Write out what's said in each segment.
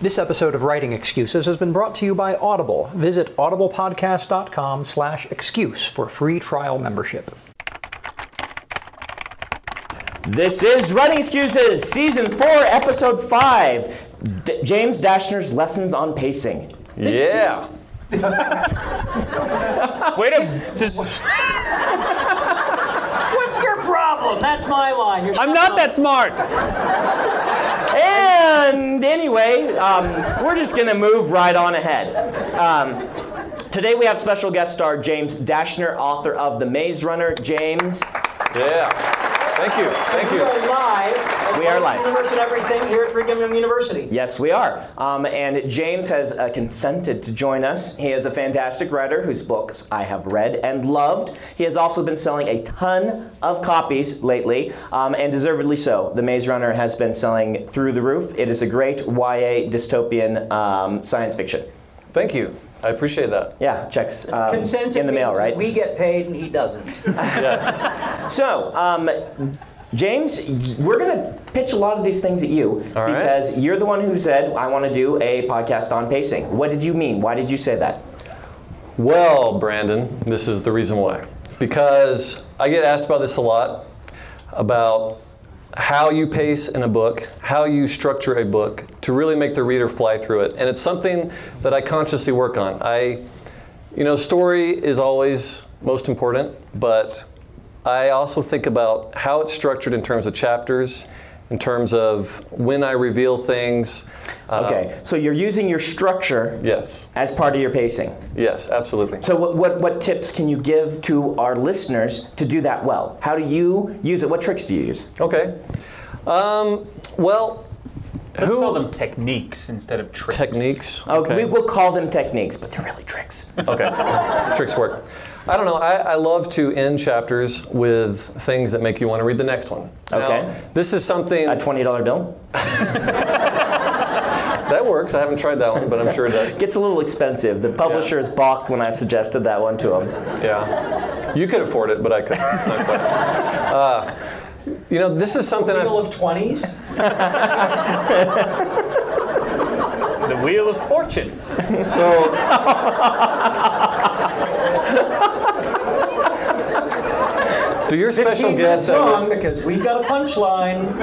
This episode of Writing Excuses has been brought to you by Audible. Visit audiblepodcast.com slash excuse for free trial membership. This is Writing Excuses, Season 4, Episode 5. D- James Dashner's Lessons on Pacing. Yeah. Wait a just, What's your problem? That's my line. You're I'm not that smart. And anyway, um, we're just going to move right on ahead. Um, today we have special guest star James Dashner, author of The Maze Runner. James, Yeah. Thank you. Thank We you. are live. We are Washington live. University, everything here at Brigham Young University. yes, we are. Um, and James has uh, consented to join us. He is a fantastic writer whose books I have read and loved. He has also been selling a ton of copies lately, um, and deservedly so. The Maze Runner has been selling through the roof. It is a great YA dystopian um, science fiction. Thank you. I appreciate that. Yeah, checks um, Consent in the mail, right? We get paid and he doesn't. Yes. So, um, James, we're going to pitch a lot of these things at you All right. because you're the one who said, I want to do a podcast on pacing. What did you mean? Why did you say that? Well, Brandon, this is the reason why. Because I get asked about this a lot about how you pace in a book, how you structure a book to really make the reader fly through it. And it's something that I consciously work on. I, you know, story is always most important, but I also think about how it's structured in terms of chapters, in terms of when I reveal things. Uh, Okay, so you're using your structure Yes. as part of your pacing. Yes, absolutely. So, what, what, what tips can you give to our listeners to do that well? How do you use it? What tricks do you use? Okay. Um, well, Let's who call them techniques instead of tricks. techniques? Okay. we will call them techniques, but they're really tricks. okay. Tricks work. I don't know. I, I love to end chapters with things that make you want to read the next one. Now, Okay. this is something A $20 bill? that works. I haven't tried that one, but I'm sure it does. Gets a little expensive. The publishers balked when I suggested that one to them. Yeah. You could afford it, but I couldn't. Uh, you know, this is something Wheel I've. of 20s. The Wheel of Fortune. So. Do your special 15 guests minutes long because we got a punchline.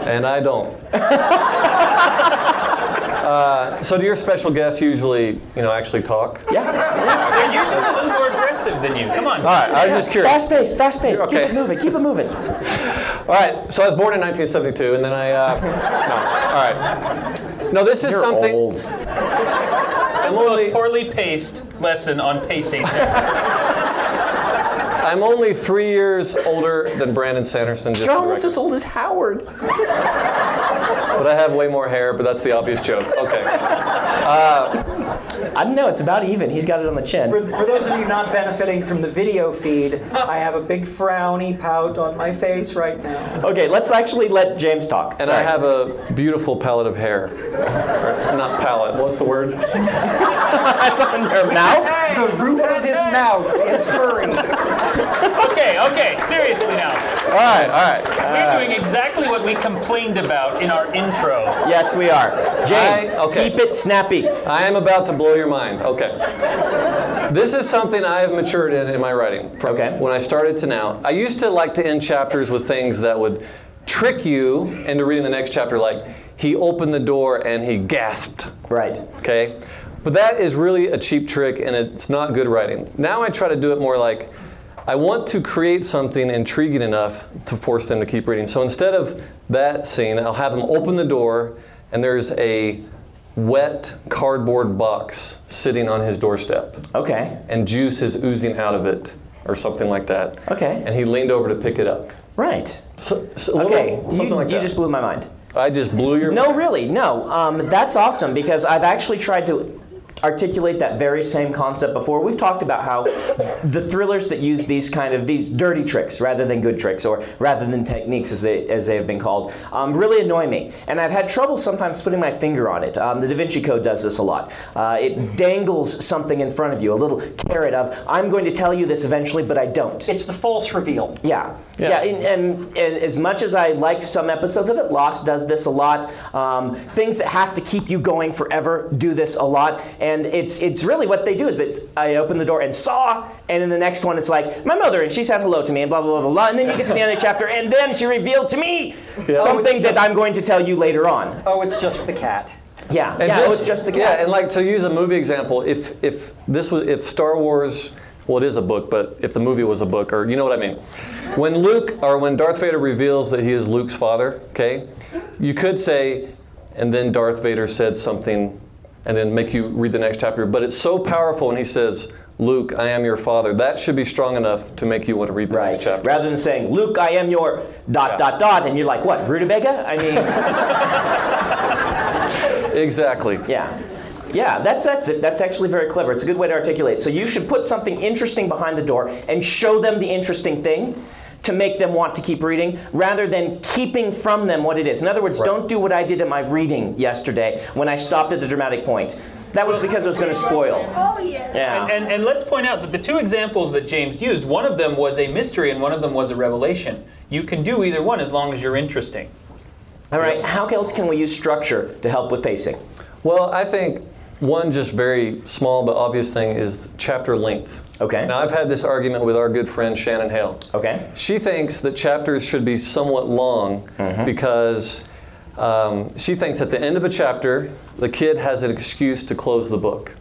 and I don't. Uh, so do your special guests usually, you know, actually talk? Yeah. They're usually a little more aggressive than you. Come on. All right, I was just curious. Fast pace. fast pace. Okay. Keep it moving, keep it moving. All right, so I was born in 1972, and then I. Uh, no, all right. No, this is You're something. old. That's the most poorly paced lesson on pacing. I'm only three years older than Brandon Sanderson. Just You're almost as old as Howard. But I have way more hair, but that's the obvious joke. Okay. Uh, I don't know, it's about even. He's got it on the chin. For, for those of you not benefiting from the video feed, I have a big frowny pout on my face right now. Okay, let's actually let James talk. And Sorry. I have a beautiful palette of hair. Or, not palette, what's the word? That's on your mouth? The roof of his mouth is furry. okay, okay, seriously now. All right, all right. We're doing uh, exactly what we complained about in our intro. Yes, we are. James, I- okay. keep it snappy. I am about to blow your mind. Okay. This is something I have matured in in my writing from Okay. when I started to now. I used to like to end chapters with things that would trick you into reading the next chapter, like, he opened the door and he gasped. Right. Okay? But that is really a cheap trick and it's not good writing. Now I try to do it more like I want to create something intriguing enough to force them to keep reading. So instead of that scene, I'll have them open the door and there's a wet cardboard box sitting on his doorstep Okay. and juice is oozing out of it or something like that. Okay. And he leaned over to pick it up. Right. So, so a little- Okay. something You, like you that. just blew my mind. I just blew your No, really, no. Um, that's awesome because I've actually tried to articulate that very same concept before. We've talked about how the thrillers that use these kind of these dirty tricks rather than good tricks or rather than techniques as they as they have been called um, really annoy me, and I've had trouble sometimes putting my finger on it. Um, the Da Vinci Code does this a lot. Uh, it dangles something in front of you, a little carrot of I'm going to tell you this eventually, but I don't. It's the false reveal. Yeah, Yeah. yeah, and, and, and as much as I liked some episodes of it, Lost does this a lot. Um, things that have to keep you going forever do this a lot, and it's it's really what they do is it's I open the door and saw, and in the next one it's like my mother and she said hello to me and blah blah blah blah, blah and then you get to the end of the chapter and then she revealed to me oh, something that I'm going to tell you later on. Oh, it's just the cat. Yeah, And yeah, it's just the cat. Yeah, and like to use a movie example, if if this was if Star Wars, well, it is a book, but if the movie was a book, or you know what I mean, when Luke or when Darth Vader reveals that he is Luke's father, okay, you could say, and then Darth Vader said something, and then make you read the next chapter. But it's so powerful when he says. Luke, I am your father. That should be strong enough to make you want to read the Right. next chapter. Rather than saying, Luke, I am your dot dot dot, and you're like, what, rutabaga? I mean, Exactly. Yeah. Yeah, that's that's it. That's actually very clever. It's a good way to articulate. So you should put something interesting behind the door and show them the interesting thing to make them want to keep reading rather than keeping from them what it is. In other words, don't do what I did at my reading yesterday when I stopped at the dramatic point. That was because it was going to spoil. Oh, yeah. Yeah. And, and, and let's point out that the two examples that James used, one of them was a mystery and one of them was a revelation. You can do either one as long as you're interesting. All right, how else can we use structure to help with pacing? Well, I think one just very small but obvious thing is chapter length. Okay. Now, I've had this argument with our good friend Shannon Hale. Okay. She thinks that chapters should be somewhat long because um, she thinks at the end of a chapter, the kid has an excuse to close the book.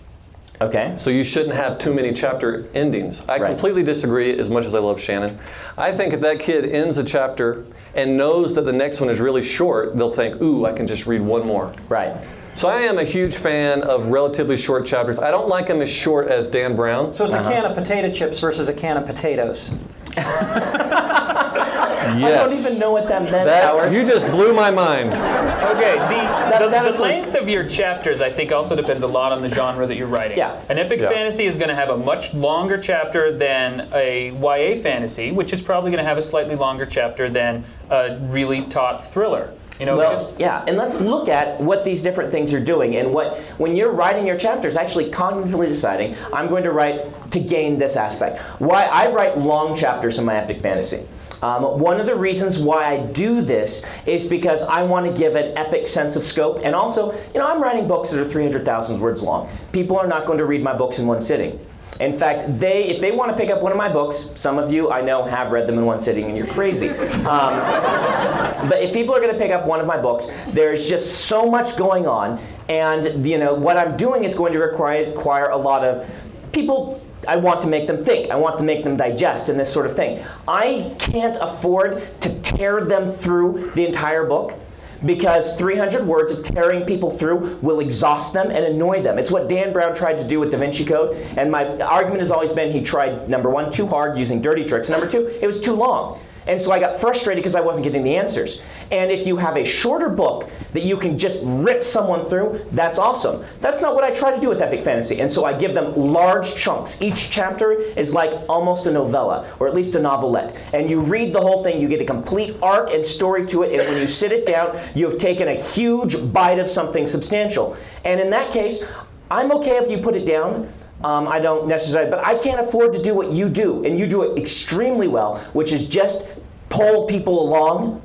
Okay. So you shouldn't have too many chapter endings. I Right. completely disagree as much as I love Shannon. I think if that kid ends a chapter and knows that the next one is really short, they'll think, ooh, I can just read one more. Right. So I am a huge fan of relatively short chapters. I don't like them as short as Dan Brown. So it's a uh-huh. can of potato chips versus a can of potatoes. I don't even know what that meant, That, Howard. you just blew my mind. Okay, the, the, that the was- length of your chapters, I think, also depends a lot on the genre that you're writing. Yeah. An epic Yeah. fantasy is going to have a much longer chapter than a YA fantasy, which is probably going to have a slightly longer chapter than a really taut thriller. You know, Well, because- yeah, and let's look at what these different things are doing and what, when you're writing your chapters, actually cognitively deciding, I'm going to write to gain this aspect. Why I write long chapters in my epic fantasy. Um, one of the reasons why I do this is because I want to give an epic sense of scope, and also, you know, I'm writing books that are 300,000 words long. People are not going to read my books in one sitting. In fact, they if they want to pick up one of my books, some of you I know have read them in one sitting, and you're crazy. Um, but if people are going to pick up one of my books, there's just so much going on, and you know what I'm doing is going to require, require a lot of people. I want to make them think. I want to make them digest, and this sort of thing. I can't afford to tear them through the entire book because 300 words of tearing people through will exhaust them and annoy them. It's what Dan Brown tried to do with Da Vinci Code, and my argument has always been he tried number one too hard using dirty tricks, number two it was too long. And so I got frustrated because I wasn't getting the answers. And if you have a shorter book that you can just rip someone through, that's awesome. That's not what I try to do with Epic Fantasy. And so I give them large chunks. Each chapter is like almost a novella, or at least a novelette. And you read the whole thing, you get a complete arc and story to it, and when you sit it down, you have taken a huge bite of something substantial. And in that case, I'm okay if you put it down. Um, I don't necessarily, but I can't afford to do what you do, and you do it extremely well, which is just pull people along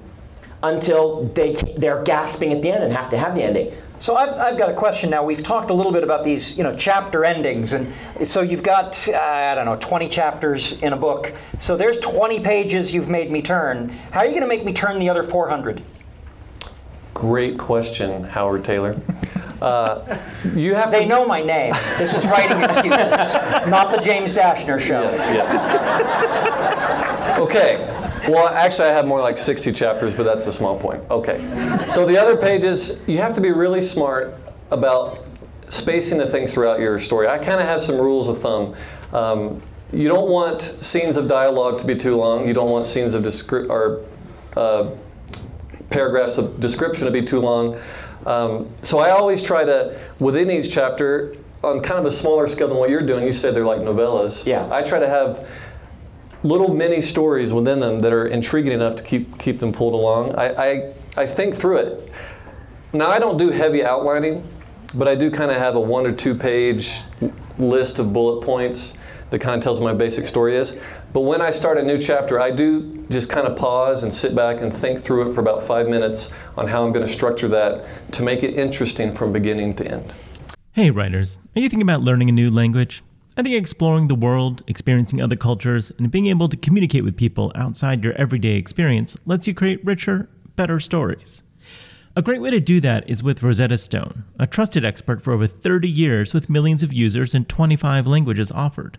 until they they're gasping at the end and have to have the ending. So I've, I've got a question now. We've talked a little bit about these, you know, chapter endings, and so you've got uh, I don't know 20 chapters in a book. So there's 20 pages you've made me turn. How are you going to make me turn the other 400? great question, Howard Tayler. Uh, you have They to, know my name. This is writing excuses, not the James Dashner show. Yes, yes. okay. Well, actually, I have more like 60 chapters, but that's a small point. Okay. So the other pages, you have to be really smart about spacing the things throughout your story. I kind of have some rules of thumb. Um, you don't want scenes of dialogue to be too long. You don't want scenes of descri- or uh, paragraphs of description to be too long. Um, so I always try to, within each chapter, on kind of a smaller scale than what you're doing, you said they're like novellas. Yeah. I try to have little mini stories within them that are intriguing enough to keep keep them pulled along. I, I, I think through it. Now I don't do heavy outlining, but I do kind of have a one or two page list of bullet points that kind of tells what my basic story is. But when I start a new chapter, I do just kind of pause and sit back and think through it for about five minutes on how I'm going to structure that to make it interesting from beginning to end. Hey, writers, are you thinking about learning a new language? I think exploring the world, experiencing other cultures, and being able to communicate with people outside your everyday experience lets you create richer, better stories. A great way to do that is with Rosetta Stone, a trusted expert for over 30 years with millions of users and 25 languages offered.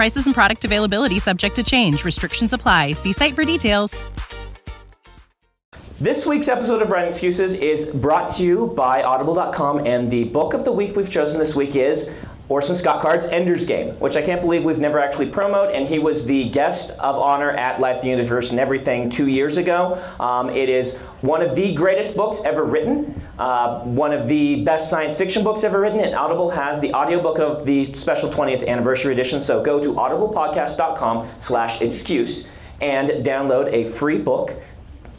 Prices and product availability subject to change. Restrictions apply. See site for details. This week's episode of Writing Excuses is brought to you by Audible.com, and the book of the week we've chosen this week is Orson Scott Card's Ender's Game, which I can't believe we've never actually promoted, and he was the guest of honor at Life, the Universe, and Everything two years ago. Um, it is one of the greatest books ever written, uh, one of the best science fiction books ever written, and Audible has the audiobook of the special 20th anniversary edition, so go to audiblepodcast.com slash excuse and download a free book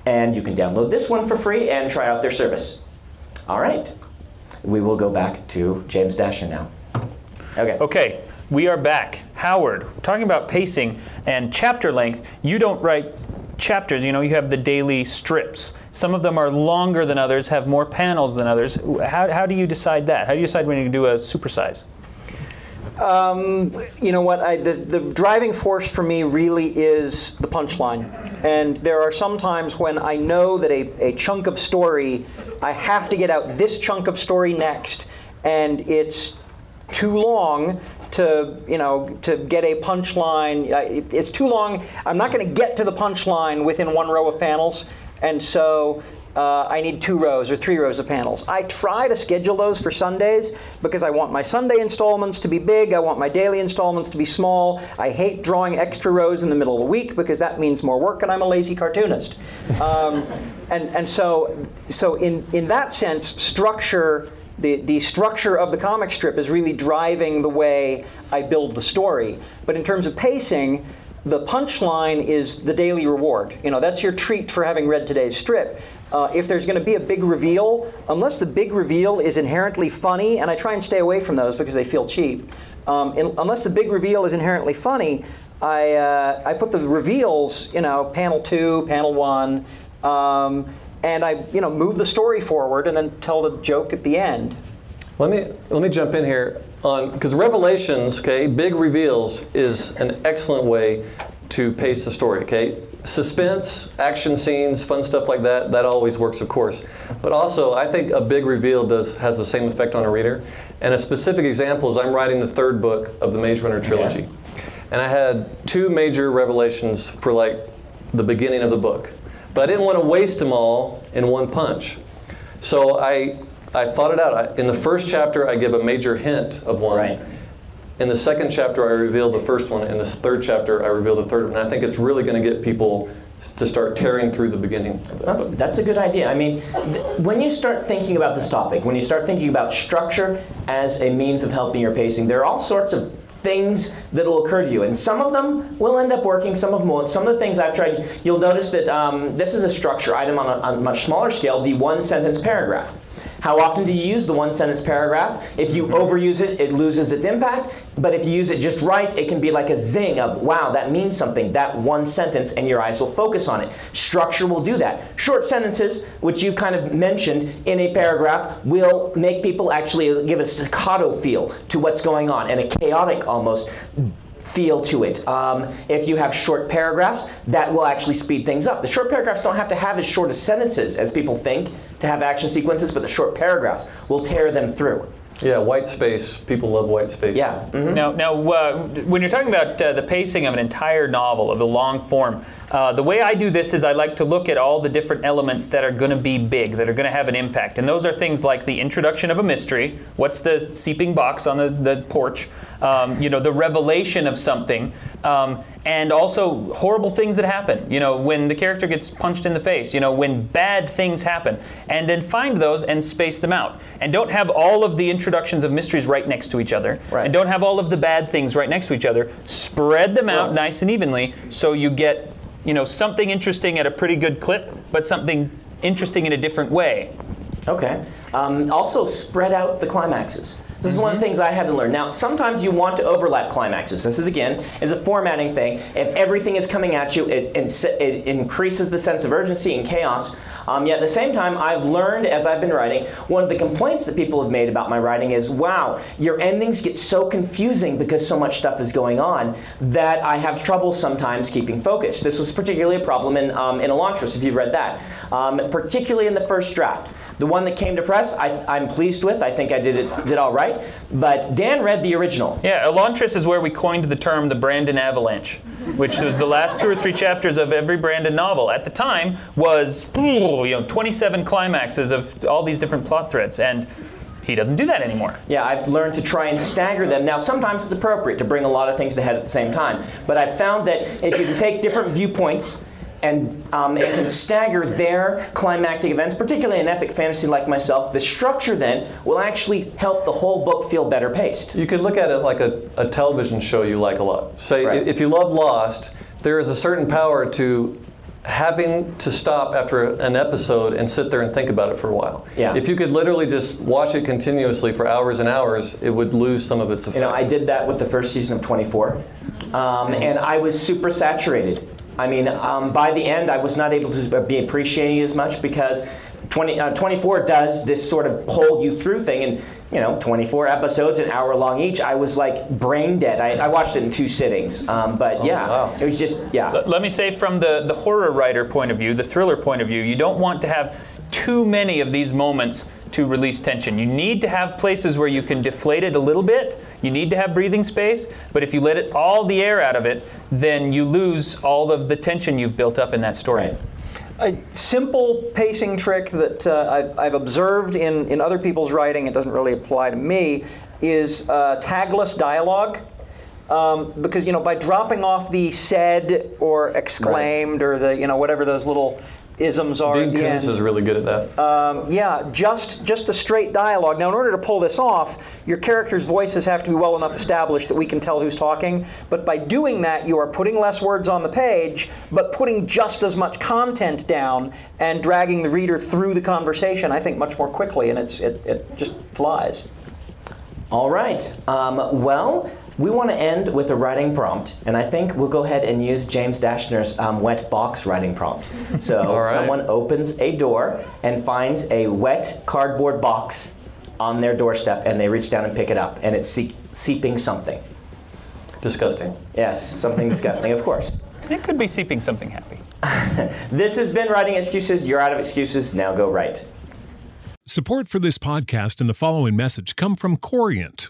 and you can download this one for free and try out their service. All right, we will go back to James Dashner now. Okay. Okay, we are back. Howard, we're talking about pacing and chapter length. You don't write chapters, you know, you have the daily strips. Some of them are longer than others, have more panels than others. How, how do you decide that? How do you decide when you do a supersize? Um, you know what? I, the, the driving force for me really is the punchline. And there are some times when I know that a, a chunk of story, I have to get out this chunk of story next, and it's too long to you know to get a punchline. It's too long. I'm not going to get to the punchline within one row of panels, and so uh, I need two rows or three rows of panels. I try to schedule those for Sundays because I want my Sunday installments to be big. I want my daily installments to be small. I hate drawing extra rows in the middle of the week because that means more work, and I'm a lazy cartoonist. Um, and and so so in in that sense, structure. The, the structure of the comic strip is really driving the way I build the story. But in terms of pacing, the punchline is the daily reward. You know, that's your treat for having read today's strip. Uh, if there's going to be a big reveal, unless the big reveal is inherently funny, and I try and stay away from those because they feel cheap. Um, in, unless the big reveal is inherently funny, I uh, I put the reveals, you know, panel two, panel one, um, and I you know move the story forward and then tell the joke at the end. Let me let me jump in here. on because revelations, okay, big reveals is an excellent way to pace the story. Okay, suspense, action scenes, fun stuff like that. That always works, of course. But also, I think a big reveal does has the same effect on a reader. And a specific example is I'm writing the third book of the Maze Runner trilogy, and I had two major revelations for like the beginning of the book. But I didn't want to waste them all in one punch. So I, I thought it out. I, in the first chapter, I give a major hint of one. Right. In the second chapter, I reveal the first one. In the third chapter, I reveal the third one. And I think it's really going to get people to start tearing through the beginning of the That's, that's a good idea. I mean, when you start thinking about this topic, when you start thinking about structure as a means of helping your pacing, there are all sorts of things that will occur to you. And some of them will end up working, some of them won't. Some of the things I've tried, you'll notice that um, this is a structure item on a, on a much smaller scale, the one sentence paragraph. How often do you use the one sentence paragraph? If you overuse it, it loses its impact. But if you use it just right, it can be like a zing of, wow, that means something, that one sentence, and your eyes will focus on it. Structure will do that. Short sentences, which you've kind of mentioned in a paragraph, will make people actually give a staccato feel to what's going on and a chaotic almost feel to it. Um, if you have short paragraphs, that will actually speed things up. The short paragraphs don't have to have as short as sentences as people think to have action sequences, but the short paragraphs will tear them through. Yeah, white space. People love white space. Yeah. mhm. Now, now uh, when you're talking about uh, the pacing of an entire novel, of the long form, uh, the way I do this is I like to look at all the different elements that are going to be big, that are going to have an impact. And those are things like the introduction of a mystery. What's the seeping box on the, the porch? Um, you know, the revelation of something. Um, and also horrible things that happen. You know, when the character gets punched in the face. You know, when bad things happen, and then find those and space them out. And don't have all of the introductions of mysteries right next to each other. Right. And don't have all of the bad things right next to each other. Spread them out nice and evenly so you get, you know, something interesting at a pretty good clip, but something interesting in a different way. Okay. Um, also, spread out the climaxes. This is one of the things I had to learn. Now, sometimes you want to overlap climaxes. This is again is a formatting thing. If everything is coming at you, it, it, it increases the sense of urgency and chaos. Um, yet at the same time, I've learned as I've been writing, one of the complaints that people have made about my writing is, "Wow, your endings get so confusing because so much stuff is going on that I have trouble sometimes keeping focus." This was particularly a problem in um, in Elantris, if you've read that, um, particularly in the first draft. The one that came to press, I, I'm pleased with. I think I did it did all right. But Dan read the original. Yeah, Elantris is where we coined the term the Brandon Avalanche, which was the last two or three chapters of every Brandon novel. At the time, was you know 27 climaxes of all these different plot threads, and he doesn't do that anymore. Yeah, I've learned to try and stagger them. Now, sometimes it's appropriate to bring a lot of things to head at the same time, but I've found that if you can take different viewpoints and, um, and can stagger their climactic events, particularly in epic fantasy like myself, the structure then will actually help the whole book feel better paced. You could look at it like a, a television show you like a lot. Say, Right. if you love Lost, there is a certain power to having to stop after an episode and sit there and think about it for a while. Yeah. If you could literally just watch it continuously for hours and hours, it would lose some of its effect. You know, I did that with the first season of 24, um, and I was super saturated. I mean, um, by the end, I was not able to be appreciating it as much because 20, uh, 24 does this sort of pull you through thing, and you know, 24 episodes, an hour long each. I was like brain dead. I, I watched it in two sittings, um, but yeah, wow. it was just yeah. Let- Let me say from the, the horror writer point of view, the thriller point of view, you don't want to have too many of these moments to release tension. You need to have places where you can deflate it a little bit. You need to have breathing space, but if you let it all the air out of it, then you lose all of the tension you've built up in that story. A simple pacing trick that uh, I've, I've observed in, in other people's writing, it doesn't really apply to me, is uh, tagless dialogue. Um, because you know, by dropping off the said or exclaimed or the you know whatever those little isms are. Dean at Koontz is really good at that. um, yeah, just just the straight dialogue. Now, in order to pull this off, your characters' voices have to be well enough established that we can tell who's talking. But by doing that, you are putting less words on the page, but putting just as much content down and dragging the reader through the conversation. I think much more quickly, and it's it, it just flies. All right. Um, well, we want to end with a writing prompt, and I think we'll go ahead and use James Dashner's um, wet box writing prompt. So All right. someone opens a door and finds a wet cardboard box on their doorstep and they reach down and pick it up and it's see- seeping something. Disgusting. Yes, something disgusting, of course. It could be seeping something happy. This has been Writing Excuses. You're out of excuses. Now go write. Support for this podcast and the following message come from Corient.